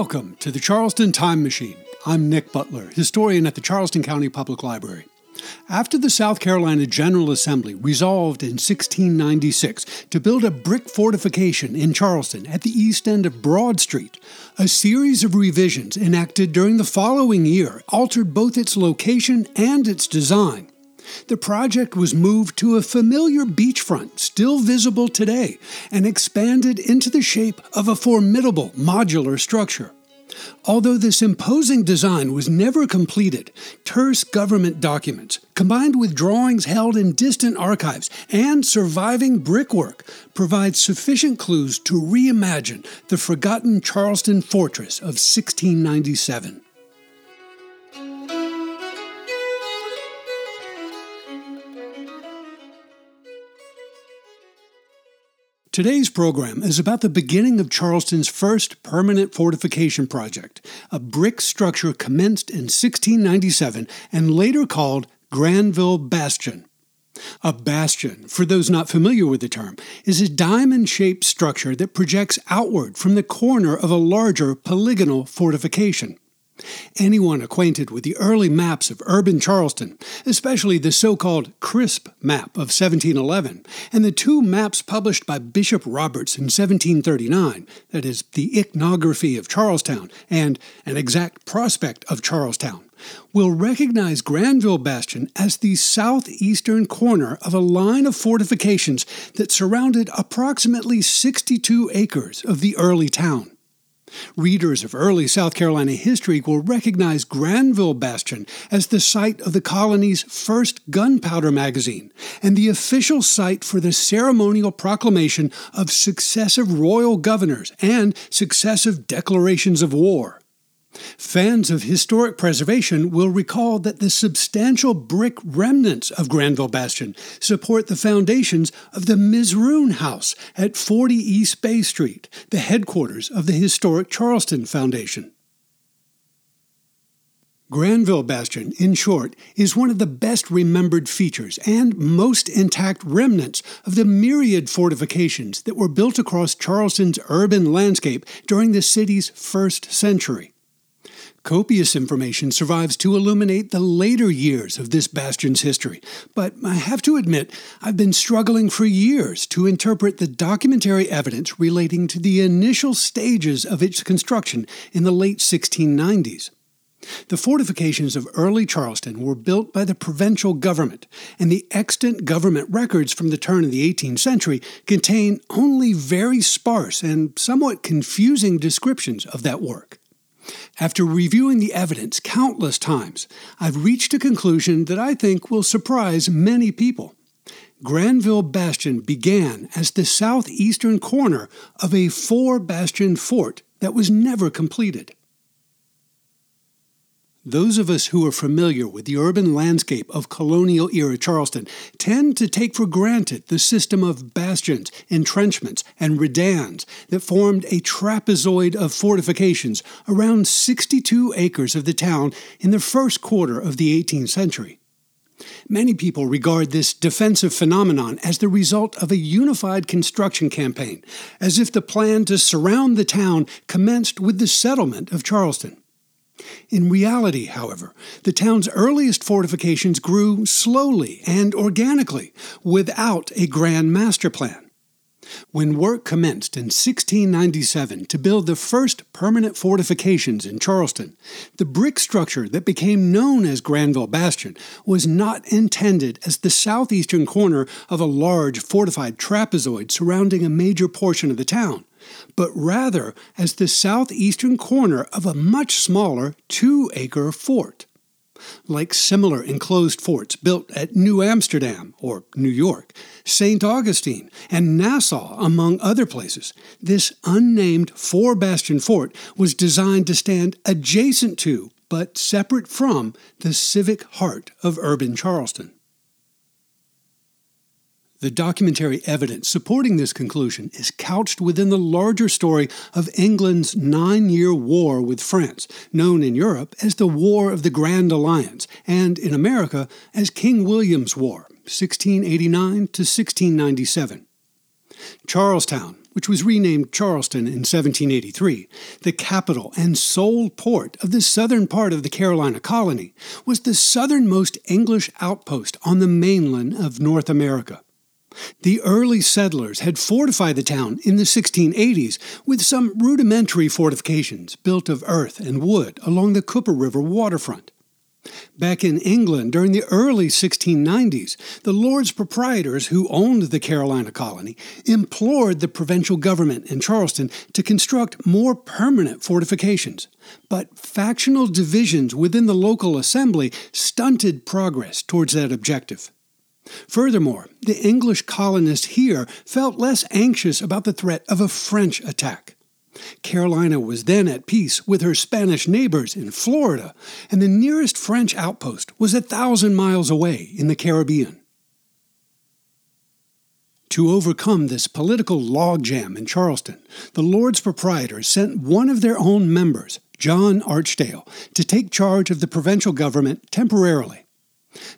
Welcome to the Charleston Time Machine. I'm Nick Butler, historian at the Charleston County Public Library. After the South Carolina General Assembly resolved in 1696 to build a brick fortification in Charleston at the east end of Broad Street, a series of revisions enacted during the following year altered both its location and its design. The project was moved to a familiar beachfront still visible today and expanded into the shape of a formidable modular structure. Although this imposing design was never completed, terse government documents, combined with drawings held in distant archives and surviving brickwork, provide sufficient clues to reimagine the forgotten Charleston fortress of 1697. Today's program is about the beginning of Charleston's first permanent fortification project, a brick structure commenced in 1697 and later called Granville Bastion. A bastion, for those not familiar with the term, is a diamond shaped structure that projects outward from the corner of a larger polygonal fortification. Anyone acquainted with the early maps of urban Charleston, especially the so called Crisp map of 1711, and the two maps published by Bishop Roberts in 1739, that is, the Iconography of Charlestown and an exact prospect of Charlestown, will recognize Granville Bastion as the southeastern corner of a line of fortifications that surrounded approximately 62 acres of the early town. Readers of early South Carolina history will recognize Granville Bastion as the site of the colony's first gunpowder magazine and the official site for the ceremonial proclamation of successive royal governors and successive declarations of war. Fans of historic preservation will recall that the substantial brick remnants of Granville Bastion support the foundations of the Missroon House at 40 East Bay Street, the headquarters of the historic Charleston Foundation. Granville Bastion, in short, is one of the best remembered features and most intact remnants of the myriad fortifications that were built across Charleston's urban landscape during the city's first century. Copious information survives to illuminate the later years of this bastion's history, but I have to admit I've been struggling for years to interpret the documentary evidence relating to the initial stages of its construction in the late 1690s. The fortifications of early Charleston were built by the provincial government, and the extant government records from the turn of the 18th century contain only very sparse and somewhat confusing descriptions of that work. After reviewing the evidence countless times, I've reached a conclusion that I think will surprise many people. Granville Bastion began as the southeastern corner of a four bastion fort that was never completed. Those of us who are familiar with the urban landscape of colonial era Charleston tend to take for granted the system of bastions, entrenchments, and redans that formed a trapezoid of fortifications around 62 acres of the town in the first quarter of the 18th century. Many people regard this defensive phenomenon as the result of a unified construction campaign, as if the plan to surround the town commenced with the settlement of Charleston. In reality, however, the town's earliest fortifications grew slowly and organically without a grand master plan. When work commenced in 1697 to build the first permanent fortifications in Charleston, the brick structure that became known as Granville Bastion was not intended as the southeastern corner of a large fortified trapezoid surrounding a major portion of the town but rather as the southeastern corner of a much smaller two acre fort. Like similar enclosed forts built at New Amsterdam, or New York, St. Augustine, and Nassau, among other places, this unnamed four bastion fort was designed to stand adjacent to, but separate from, the civic heart of urban Charleston. The documentary evidence supporting this conclusion is couched within the larger story of England's nine year war with France, known in Europe as the War of the Grand Alliance, and in America as King William's War, 1689 to 1697. Charlestown, which was renamed Charleston in 1783, the capital and sole port of the southern part of the Carolina colony, was the southernmost English outpost on the mainland of North America. The early settlers had fortified the town in the 1680s with some rudimentary fortifications built of earth and wood along the Cooper River waterfront. Back in England during the early 1690s, the Lords Proprietors who owned the Carolina colony implored the provincial government in Charleston to construct more permanent fortifications. But factional divisions within the local assembly stunted progress towards that objective. Furthermore, the English colonists here felt less anxious about the threat of a French attack. Carolina was then at peace with her Spanish neighbors in Florida, and the nearest French outpost was a thousand miles away in the Caribbean. To overcome this political logjam in Charleston, the Lords Proprietors sent one of their own members, John Archdale, to take charge of the provincial government temporarily.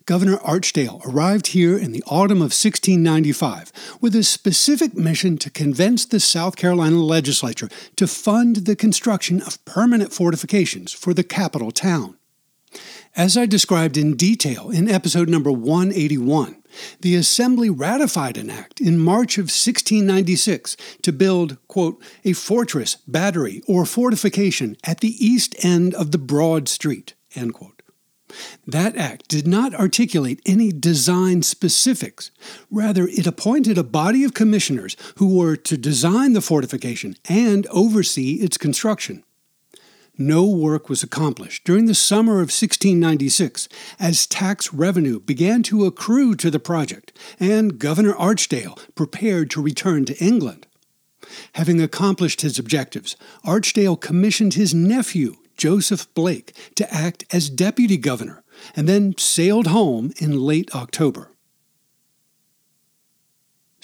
Governor Archdale arrived here in the autumn of 1695 with a specific mission to convince the South Carolina legislature to fund the construction of permanent fortifications for the capital town. As I described in detail in episode number 181, the Assembly ratified an act in March of 1696 to build, quote, a fortress, battery, or fortification at the east end of the Broad Street, end quote. That act did not articulate any design specifics. Rather, it appointed a body of commissioners who were to design the fortification and oversee its construction. No work was accomplished during the summer of 1696 as tax revenue began to accrue to the project, and Governor Archdale prepared to return to England. Having accomplished his objectives, Archdale commissioned his nephew, Joseph Blake to act as deputy governor and then sailed home in late October.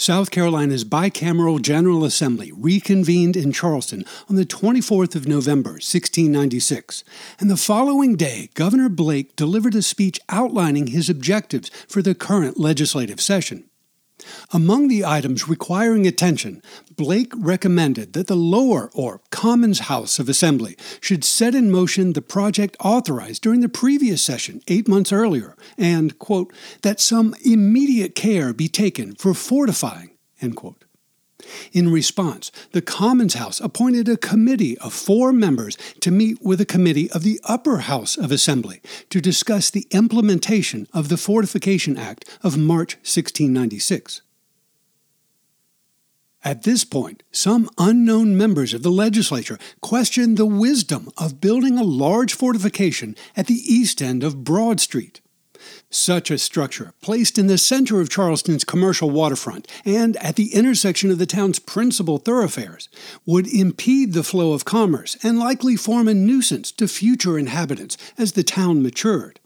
South Carolina's bicameral General Assembly reconvened in Charleston on the 24th of November, 1696, and the following day, Governor Blake delivered a speech outlining his objectives for the current legislative session. Among the items requiring attention, Blake recommended that the lower or Commons House of Assembly should set in motion the project authorized during the previous session eight months earlier, and, quote, that some immediate care be taken for fortifying, end quote. In response, the Commons House appointed a committee of four members to meet with a committee of the Upper House of Assembly to discuss the implementation of the Fortification Act of March 1696. At this point, some unknown members of the legislature questioned the wisdom of building a large fortification at the east end of Broad Street. Such a structure, placed in the center of Charleston's commercial waterfront and at the intersection of the town's principal thoroughfares, would impede the flow of commerce and likely form a nuisance to future inhabitants as the town matured.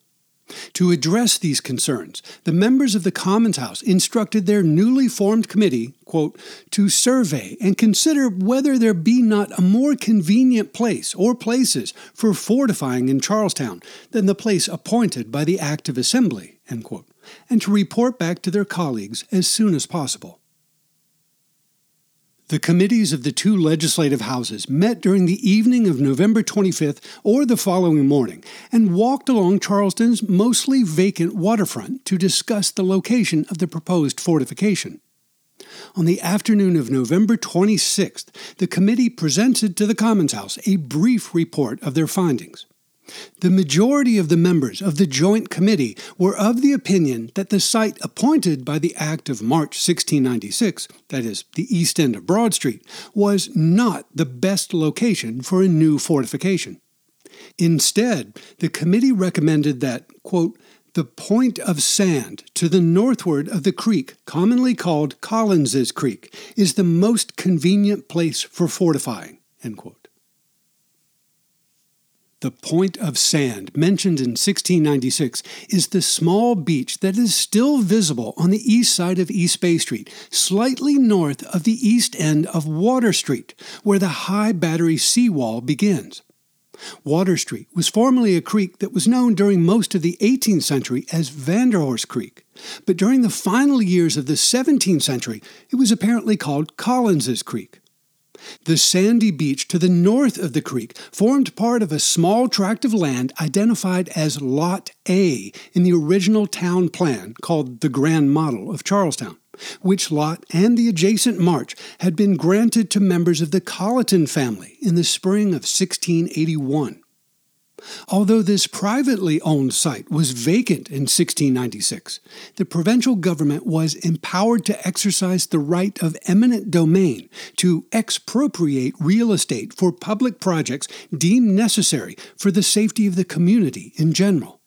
To address these concerns, the members of the Commons House instructed their newly formed committee, quote, to survey and consider whether there be not a more convenient place or places for fortifying in Charlestown than the place appointed by the Act of Assembly, quote, and to report back to their colleagues as soon as possible. The committees of the two legislative houses met during the evening of November 25th or the following morning and walked along Charleston's mostly vacant waterfront to discuss the location of the proposed fortification. On the afternoon of November 26th, the committee presented to the Commons House a brief report of their findings. The majority of the members of the Joint Committee were of the opinion that the site appointed by the Act of March 1696, that is, the east end of Broad Street, was not the best location for a new fortification. Instead, the committee recommended that, quote, the point of sand to the northward of the creek, commonly called Collins's Creek, is the most convenient place for fortifying. End quote. The Point of Sand, mentioned in 1696, is the small beach that is still visible on the east side of East Bay Street, slightly north of the east end of Water Street, where the High Battery seawall begins. Water Street was formerly a creek that was known during most of the 18th century as Vanderhorst Creek, but during the final years of the 17th century, it was apparently called Collins's Creek. The sandy beach to the north of the creek formed part of a small tract of land identified as Lot A in the original town plan called the Grand Model of Charlestown, which lot and the adjacent marsh had been granted to members of the Colleton family in the spring of 1681. Although this privately owned site was vacant in 1696, the provincial government was empowered to exercise the right of eminent domain to expropriate real estate for public projects deemed necessary for the safety of the community in general.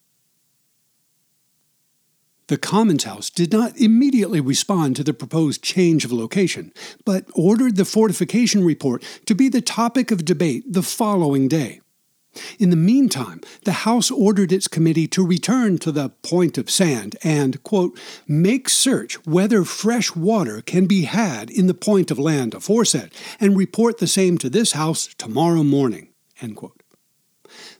The Commons House did not immediately respond to the proposed change of location, but ordered the fortification report to be the topic of debate the following day. In the meantime, the House ordered its committee to return to the point of sand and, quote, make search whether fresh water can be had in the point of land aforesaid, and report the same to this House tomorrow morning, end quote.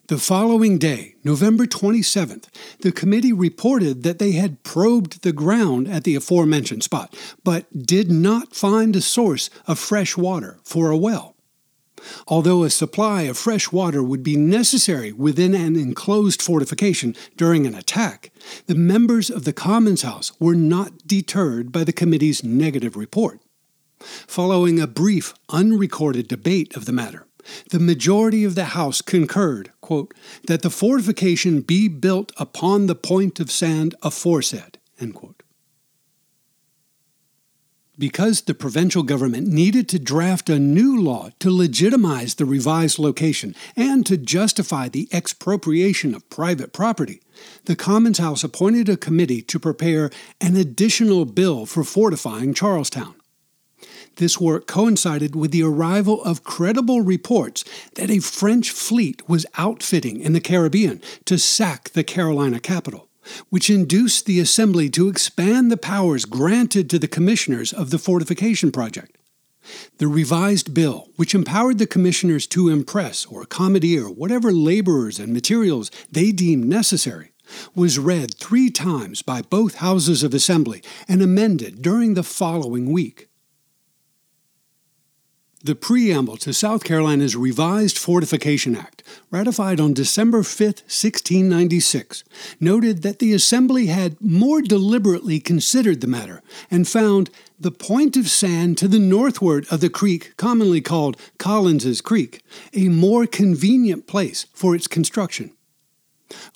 The following day, November 27th, the committee reported that they had probed the ground at the aforementioned spot, but did not find a source of fresh water for a well. Although a supply of fresh water would be necessary within an enclosed fortification during an attack, the members of the Commons House were not deterred by the committee's negative report. Following a brief, unrecorded debate of the matter, the majority of the House concurred, quote, that the fortification be built upon the point of sand aforesaid, end quote. Because the provincial government needed to draft a new law to legitimize the revised location and to justify the expropriation of private property, the Commons House appointed a committee to prepare an additional bill for fortifying Charlestown. This work coincided with the arrival of credible reports that a French fleet was outfitting in the Caribbean to sack the Carolina capital which induced the Assembly to expand the powers granted to the commissioners of the fortification project. The revised bill, which empowered the commissioners to impress or commandeer whatever laborers and materials they deemed necessary, was read three times by both houses of Assembly and amended during the following week. The preamble to South Carolina's revised Fortification Act, ratified on December 5, 1696, noted that the Assembly had more deliberately considered the matter and found the point of sand to the northward of the creek, commonly called Collins's Creek, a more convenient place for its construction.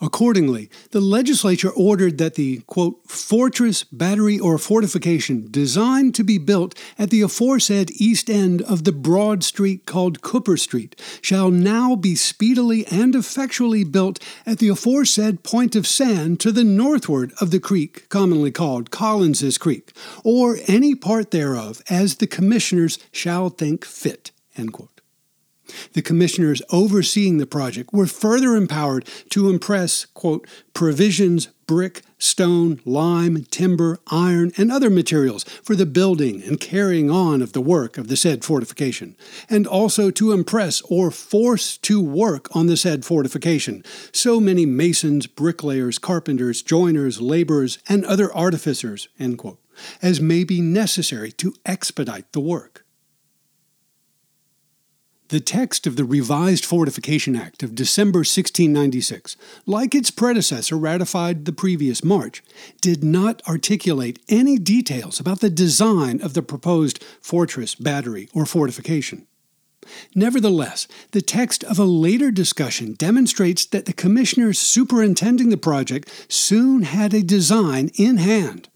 Accordingly, the legislature ordered that the, quote, fortress, battery, or fortification designed to be built at the aforesaid east end of the broad street called Cooper Street shall now be speedily and effectually built at the aforesaid point of sand to the northward of the creek, commonly called Collins's Creek, or any part thereof as the commissioners shall think fit, end quote. The commissioners overseeing the project were further empowered to impress, quote, provisions, brick, stone, lime, timber, iron, and other materials for the building and carrying on of the work of the said fortification, and also to impress or force to work on the said fortification so many masons, bricklayers, carpenters, joiners, laborers, and other artificers, quote, as may be necessary to expedite the work. The text of the Revised Fortification Act of December 1696, like its predecessor ratified the previous March, did not articulate any details about the design of the proposed fortress, battery, or fortification. Nevertheless, the text of a later discussion demonstrates that the commissioners superintending the project soon had a design in hand.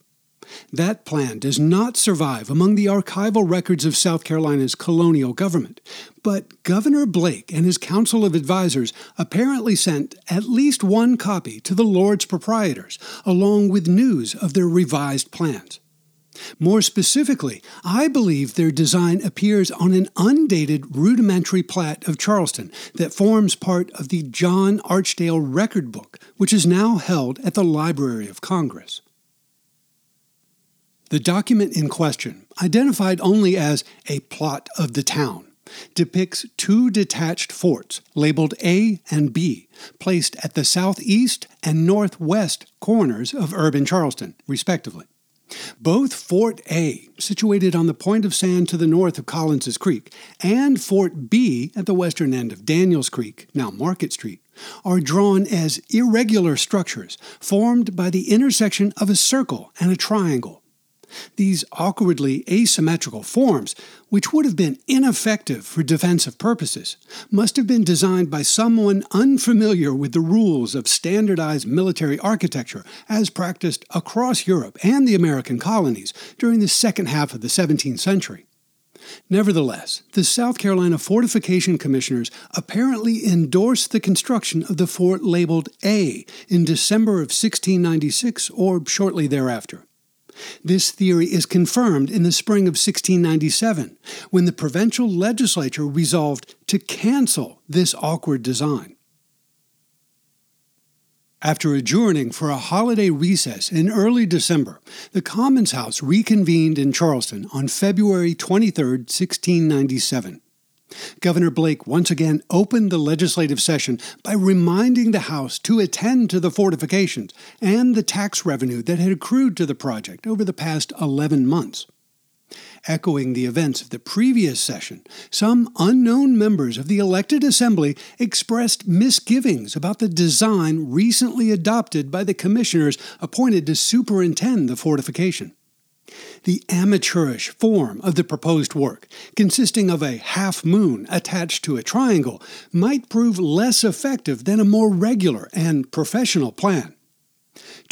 That plan does not survive among the archival records of South Carolina's colonial government, but Governor Blake and his council of advisers apparently sent at least one copy to the Lords proprietors, along with news of their revised plans. More specifically, I believe their design appears on an undated rudimentary plat of Charleston that forms part of the John Archdale Record Book, which is now held at the Library of Congress. The document in question, identified only as a plot of the town, depicts two detached forts labeled A and B, placed at the southeast and northwest corners of urban Charleston, respectively. Both Fort A, situated on the point of sand to the north of Collins's Creek, and Fort B at the western end of Daniels Creek, now Market Street, are drawn as irregular structures formed by the intersection of a circle and a triangle. These awkwardly asymmetrical forms, which would have been ineffective for defensive purposes, must have been designed by someone unfamiliar with the rules of standardized military architecture as practiced across Europe and the American colonies during the second half of the 17th century. Nevertheless, the South Carolina Fortification Commissioners apparently endorsed the construction of the fort labeled A in December of 1696 or shortly thereafter. This theory is confirmed in the spring of 1697 when the provincial legislature resolved to cancel this awkward design. After adjourning for a holiday recess in early December, the Commons House reconvened in Charleston on February 23, 1697. Governor Blake once again opened the legislative session by reminding the House to attend to the fortifications and the tax revenue that had accrued to the project over the past 11 months. Echoing the events of the previous session, some unknown members of the elected assembly expressed misgivings about the design recently adopted by the commissioners appointed to superintend the fortification. The amateurish form of the proposed work, consisting of a half moon attached to a triangle, might prove less effective than a more regular and professional plan.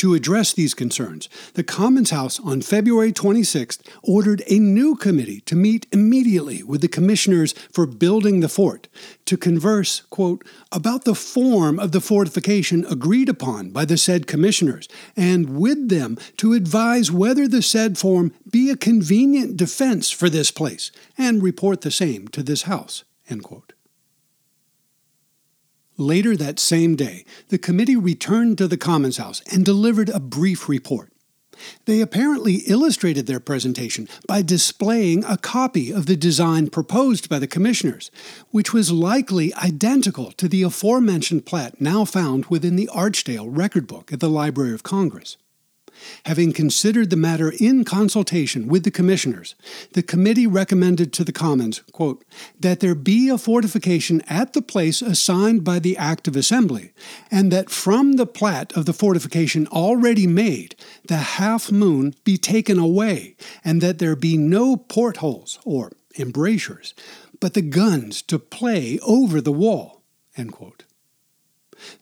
To address these concerns, the Commons House on February 26th ordered a new committee to meet immediately with the commissioners for building the fort to converse, quote, about the form of the fortification agreed upon by the said commissioners, and with them to advise whether the said form be a convenient defense for this place, and report the same to this House, end quote. Later that same day, the committee returned to the Commons House and delivered a brief report. They apparently illustrated their presentation by displaying a copy of the design proposed by the commissioners, which was likely identical to the aforementioned plat now found within the Archdale record book at the Library of Congress. Having considered the matter in consultation with the commissioners, the committee recommended to the Commons, quote, that there be a fortification at the place assigned by the Act of Assembly, and that from the plat of the fortification already made, the half moon be taken away, and that there be no portholes or embrasures, but the guns to play over the wall. End quote.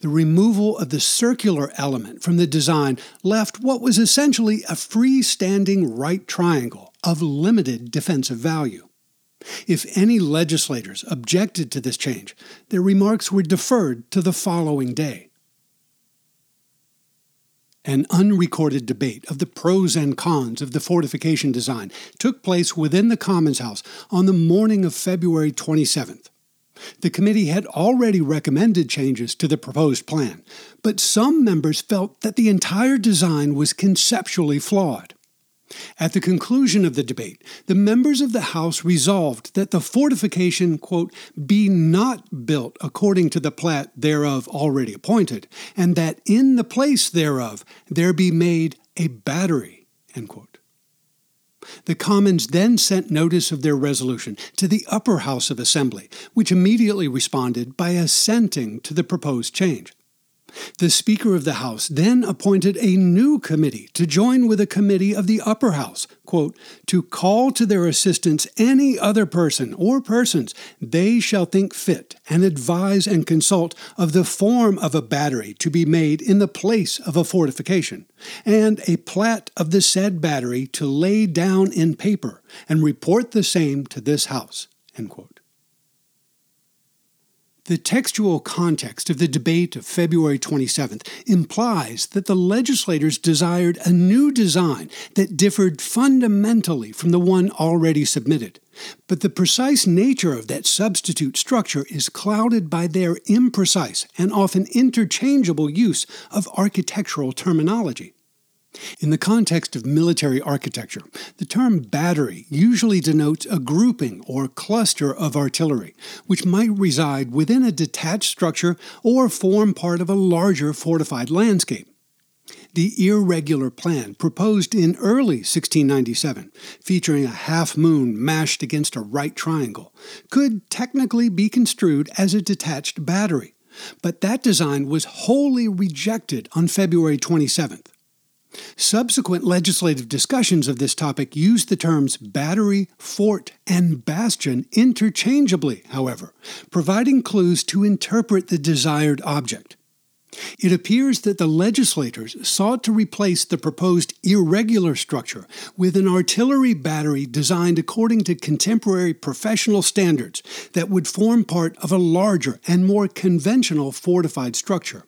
The removal of the circular element from the design left what was essentially a freestanding right triangle of limited defensive value. If any legislators objected to this change, their remarks were deferred to the following day. An unrecorded debate of the pros and cons of the fortification design took place within the Commons House on the morning of February 27th. The committee had already recommended changes to the proposed plan, but some members felt that the entire design was conceptually flawed. At the conclusion of the debate, the members of the House resolved that the fortification, quote, be not built according to the plat thereof already appointed, and that in the place thereof there be made a battery, end quote. The Commons then sent notice of their resolution to the upper house of assembly, which immediately responded by assenting to the proposed change. The Speaker of the House then appointed a new committee to join with a committee of the upper house, quote, to call to their assistance any other person or persons they shall think fit, and advise and consult of the form of a battery to be made in the place of a fortification, and a plat of the said battery to lay down in paper, and report the same to this house. End quote. The textual context of the debate of February 27th implies that the legislators desired a new design that differed fundamentally from the one already submitted. But the precise nature of that substitute structure is clouded by their imprecise and often interchangeable use of architectural terminology. In the context of military architecture, the term battery usually denotes a grouping or cluster of artillery, which might reside within a detached structure or form part of a larger fortified landscape. The irregular plan, proposed in early 1697, featuring a half moon mashed against a right triangle, could technically be construed as a detached battery, but that design was wholly rejected on February 27th. Subsequent legislative discussions of this topic used the terms battery, fort, and bastion interchangeably, however, providing clues to interpret the desired object. It appears that the legislators sought to replace the proposed irregular structure with an artillery battery designed according to contemporary professional standards that would form part of a larger and more conventional fortified structure.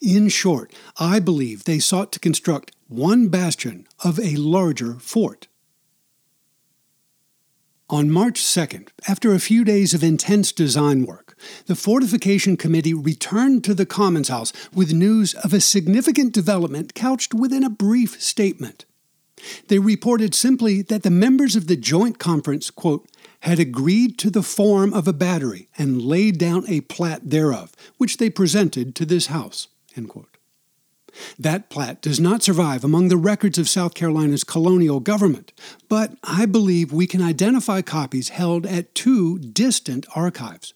In short, I believe they sought to construct one bastion of a larger fort. On March 2nd, after a few days of intense design work, the Fortification Committee returned to the Commons House with news of a significant development couched within a brief statement. They reported simply that the members of the Joint Conference, quote, had agreed to the form of a battery and laid down a plat thereof, which they presented to this House. That plat does not survive among the records of South Carolina's colonial government, but I believe we can identify copies held at two distant archives.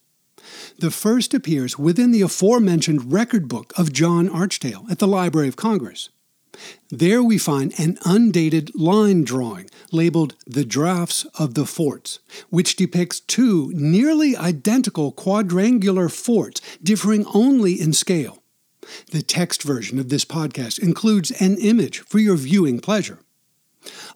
The first appears within the aforementioned record book of John Archdale at the Library of Congress. There we find an undated line drawing labeled The Drafts of the Forts, which depicts two nearly identical quadrangular forts differing only in scale. The text version of this podcast includes an image for your viewing pleasure.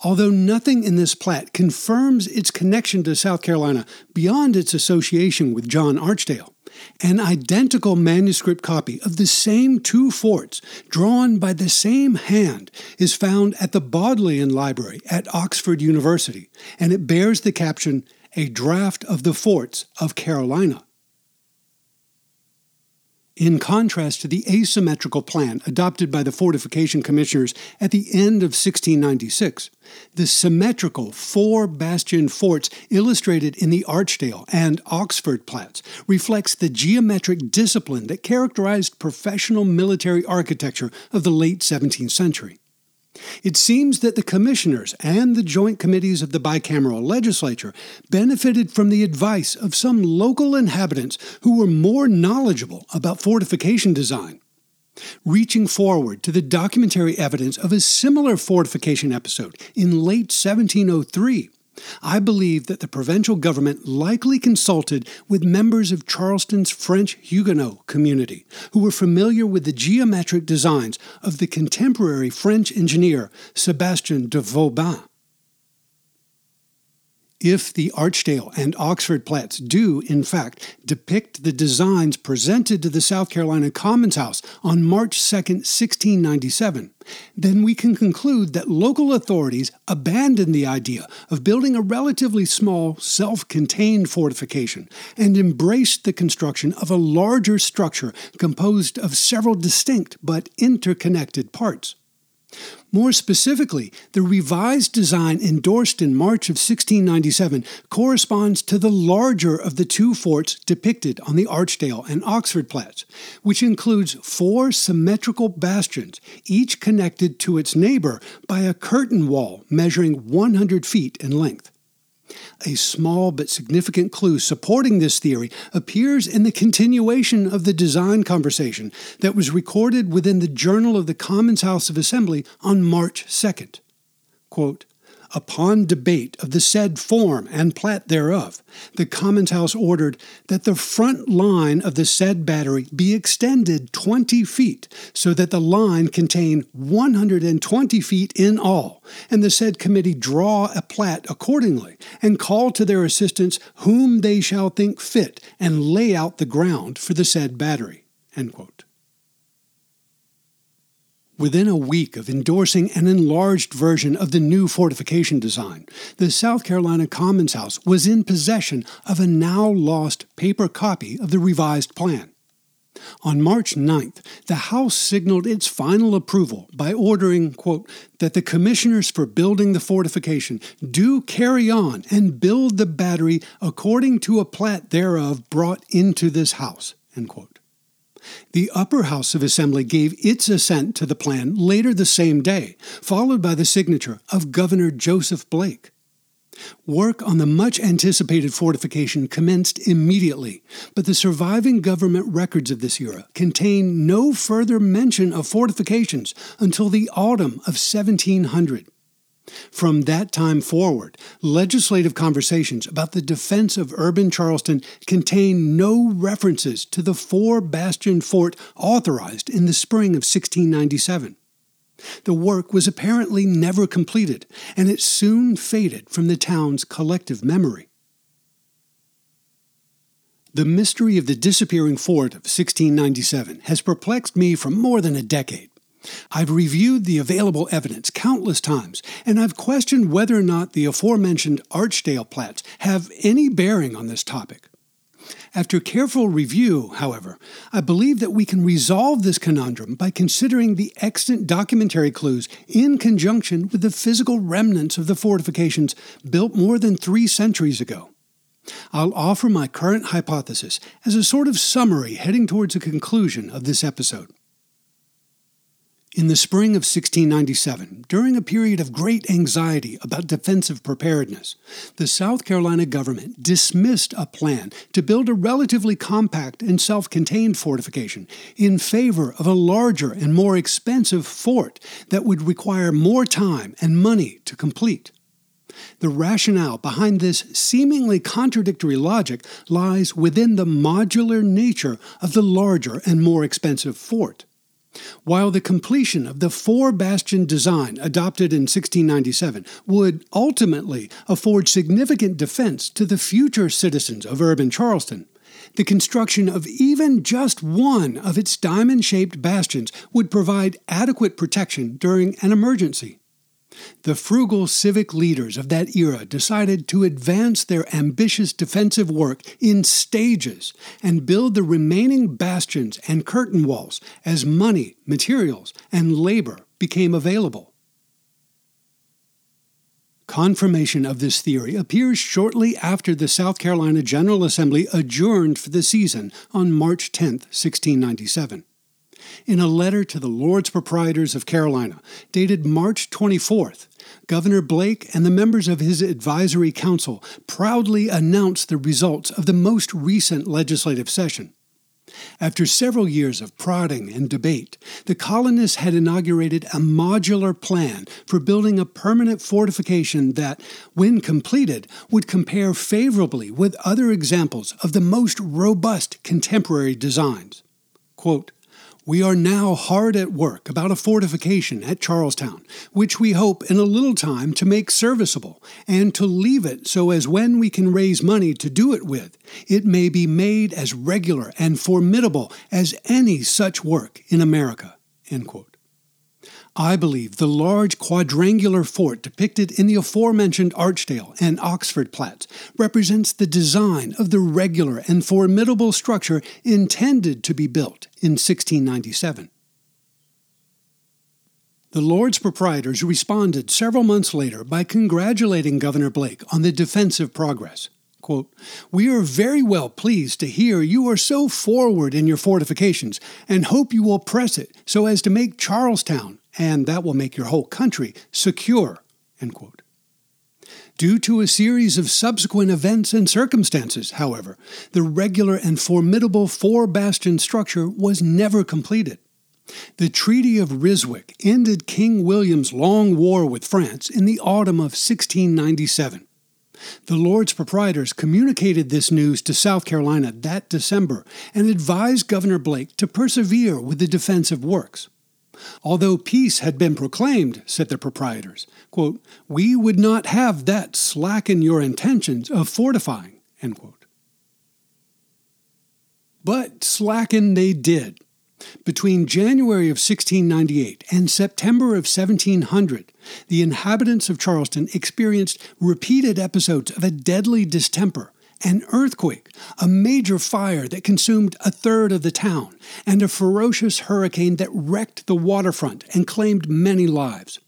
Although nothing in this plat confirms its connection to South Carolina beyond its association with John Archdale, an identical manuscript copy of the same two forts, drawn by the same hand, is found at the Bodleian Library at Oxford University, and it bears the caption, A Draft of the Forts of Carolina. In contrast to the asymmetrical plan adopted by the fortification commissioners at the end of 1696, the symmetrical four bastion forts illustrated in the Archdale and Oxford plats reflects the geometric discipline that characterized professional military architecture of the late 17th century. It seems that the commissioners and the joint committees of the bicameral legislature benefited from the advice of some local inhabitants who were more knowledgeable about fortification design. Reaching forward to the documentary evidence of a similar fortification episode in late 1703, I believe that the provincial government likely consulted with members of Charleston's French Huguenot community who were familiar with the geometric designs of the contemporary French engineer Sebastien de Vauban. If the Archdale and Oxford plats do, in fact, depict the designs presented to the South Carolina Commons House on March 2, 1697, then we can conclude that local authorities abandoned the idea of building a relatively small, self contained fortification and embraced the construction of a larger structure composed of several distinct but interconnected parts. More specifically, the revised design endorsed in March of 1697 corresponds to the larger of the two forts depicted on the Archdale and Oxford plats, which includes four symmetrical bastions, each connected to its neighbor by a curtain wall measuring 100 feet in length. A small but significant clue supporting this theory appears in the continuation of the design conversation that was recorded within the Journal of the Commons House of Assembly on March 2nd. Quote, Upon debate of the said form and plat thereof, the Commons House ordered that the front line of the said battery be extended 20 feet, so that the line contain 120 feet in all, and the said committee draw a plat accordingly, and call to their assistance whom they shall think fit, and lay out the ground for the said battery. Within a week of endorsing an enlarged version of the new fortification design, the South Carolina Commons House was in possession of a now lost paper copy of the revised plan. On March 9th, the House signaled its final approval by ordering, quote, that the commissioners for building the fortification do carry on and build the battery according to a plat thereof brought into this House, end quote. The upper house of assembly gave its assent to the plan later the same day, followed by the signature of Governor Joseph Blake. Work on the much anticipated fortification commenced immediately, but the surviving government records of this era contain no further mention of fortifications until the autumn of 1700. From that time forward, legislative conversations about the defense of urban Charleston contain no references to the four bastion fort authorized in the spring of 1697. The work was apparently never completed, and it soon faded from the town's collective memory. The mystery of the disappearing fort of 1697 has perplexed me for more than a decade. I've reviewed the available evidence countless times, and I've questioned whether or not the aforementioned Archdale plats have any bearing on this topic. After careful review, however, I believe that we can resolve this conundrum by considering the extant documentary clues in conjunction with the physical remnants of the fortifications built more than three centuries ago. I'll offer my current hypothesis as a sort of summary heading towards a conclusion of this episode. In the spring of 1697, during a period of great anxiety about defensive preparedness, the South Carolina government dismissed a plan to build a relatively compact and self contained fortification in favor of a larger and more expensive fort that would require more time and money to complete. The rationale behind this seemingly contradictory logic lies within the modular nature of the larger and more expensive fort. While the completion of the four bastion design adopted in 1697 would ultimately afford significant defense to the future citizens of urban Charleston, the construction of even just one of its diamond shaped bastions would provide adequate protection during an emergency. The frugal civic leaders of that era decided to advance their ambitious defensive work in stages and build the remaining bastions and curtain walls as money, materials, and labor became available. Confirmation of this theory appears shortly after the South Carolina General Assembly adjourned for the season on March 10, 1697 in a letter to the Lords Proprietors of Carolina, dated March 24th, Governor Blake and the members of his advisory council proudly announced the results of the most recent legislative session. After several years of prodding and debate, the colonists had inaugurated a modular plan for building a permanent fortification that, when completed, would compare favorably with other examples of the most robust contemporary designs. Quote, we are now hard at work about a fortification at Charlestown, which we hope in a little time to make serviceable, and to leave it so as when we can raise money to do it with, it may be made as regular and formidable as any such work in America. I believe the large quadrangular fort depicted in the aforementioned Archdale and Oxford plats represents the design of the regular and formidable structure intended to be built in 1697. The Lords proprietors responded several months later by congratulating Governor Blake on the defensive progress. Quote, we are very well pleased to hear you are so forward in your fortifications and hope you will press it so as to make Charlestown and that will make your whole country secure. Due to a series of subsequent events and circumstances, however, the regular and formidable four bastion structure was never completed. The Treaty of Ryswick ended King William's long war with France in the autumn of 1697. The Lords proprietors communicated this news to South Carolina that December and advised Governor Blake to persevere with the defensive works. Although peace had been proclaimed, said the proprietors, quote, we would not have that slacken your intentions of fortifying. But slacken they did. Between January of 1698 and September of 1700, the inhabitants of Charleston experienced repeated episodes of a deadly distemper an earthquake, a major fire that consumed a third of the town, and a ferocious hurricane that wrecked the waterfront and claimed many lives.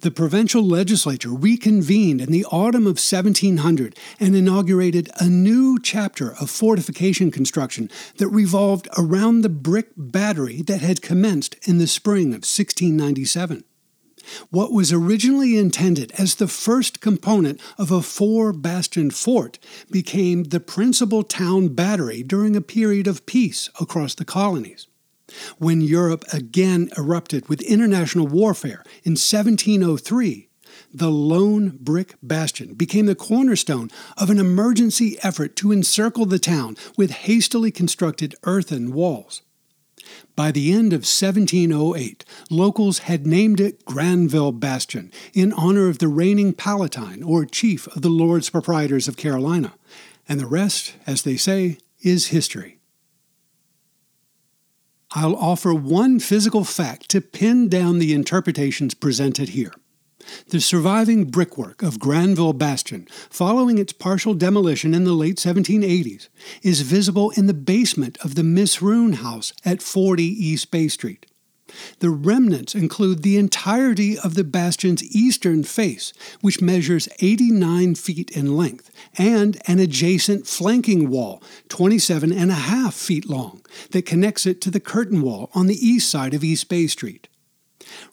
The provincial legislature reconvened in the autumn of 1700 and inaugurated a new chapter of fortification construction that revolved around the brick battery that had commenced in the spring of 1697. What was originally intended as the first component of a four bastion fort became the principal town battery during a period of peace across the colonies. When Europe again erupted with international warfare in 1703, the lone brick bastion became the cornerstone of an emergency effort to encircle the town with hastily constructed earthen walls. By the end of 1708, locals had named it Granville Bastion in honor of the reigning Palatine, or chief of the Lords Proprietors of Carolina, and the rest, as they say, is history. I'll offer one physical fact to pin down the interpretations presented here. The surviving brickwork of Granville Bastion, following its partial demolition in the late 1780s, is visible in the basement of the Missroon House at 40 East Bay Street. The remnants include the entirety of the bastion's eastern face, which measures 89 feet in length, and an adjacent flanking wall, 27 and a half feet long, that connects it to the curtain wall on the east side of East Bay Street.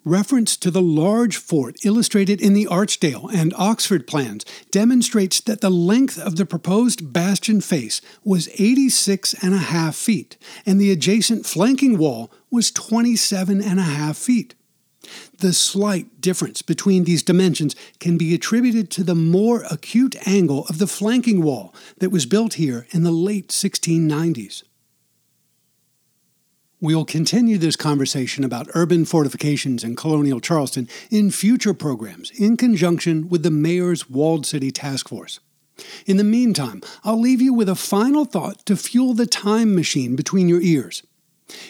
Reference to the large fort illustrated in the Archdale and Oxford plans demonstrates that the length of the proposed bastion face was 86 and a half feet, and the adjacent flanking wall was 27 and a half feet. The slight difference between these dimensions can be attributed to the more acute angle of the flanking wall that was built here in the late 1690s. We'll continue this conversation about urban fortifications in colonial Charleston in future programs in conjunction with the Mayor's Walled City Task Force. In the meantime, I'll leave you with a final thought to fuel the time machine between your ears.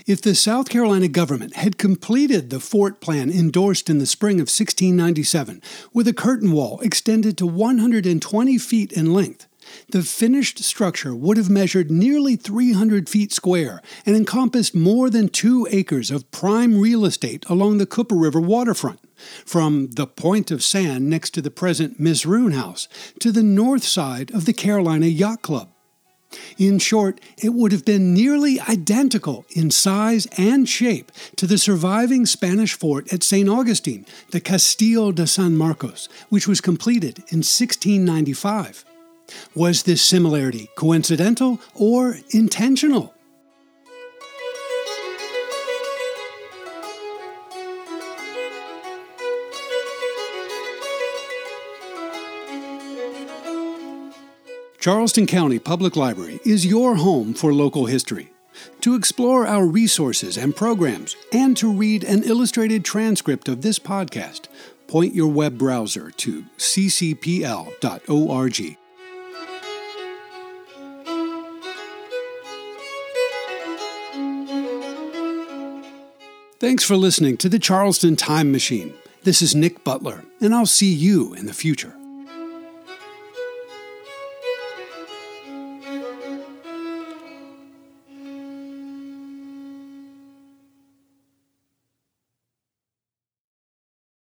If the South Carolina government had completed the fort plan endorsed in the spring of 1697, with a curtain wall extended to 120 feet in length, the finished structure would have measured nearly 300 feet square and encompassed more than two acres of prime real estate along the Cooper River waterfront, from the point of sand next to the present Missroon House to the north side of the Carolina Yacht Club. In short, it would have been nearly identical in size and shape to the surviving Spanish fort at St. Augustine, the Castillo de San Marcos, which was completed in 1695. Was this similarity coincidental or intentional? Charleston County Public Library is your home for local history. To explore our resources and programs, and to read an illustrated transcript of this podcast, point your web browser to ccpl.org. Thanks for listening to the Charleston Time Machine. This is Nick Butler, and I'll see you in the future.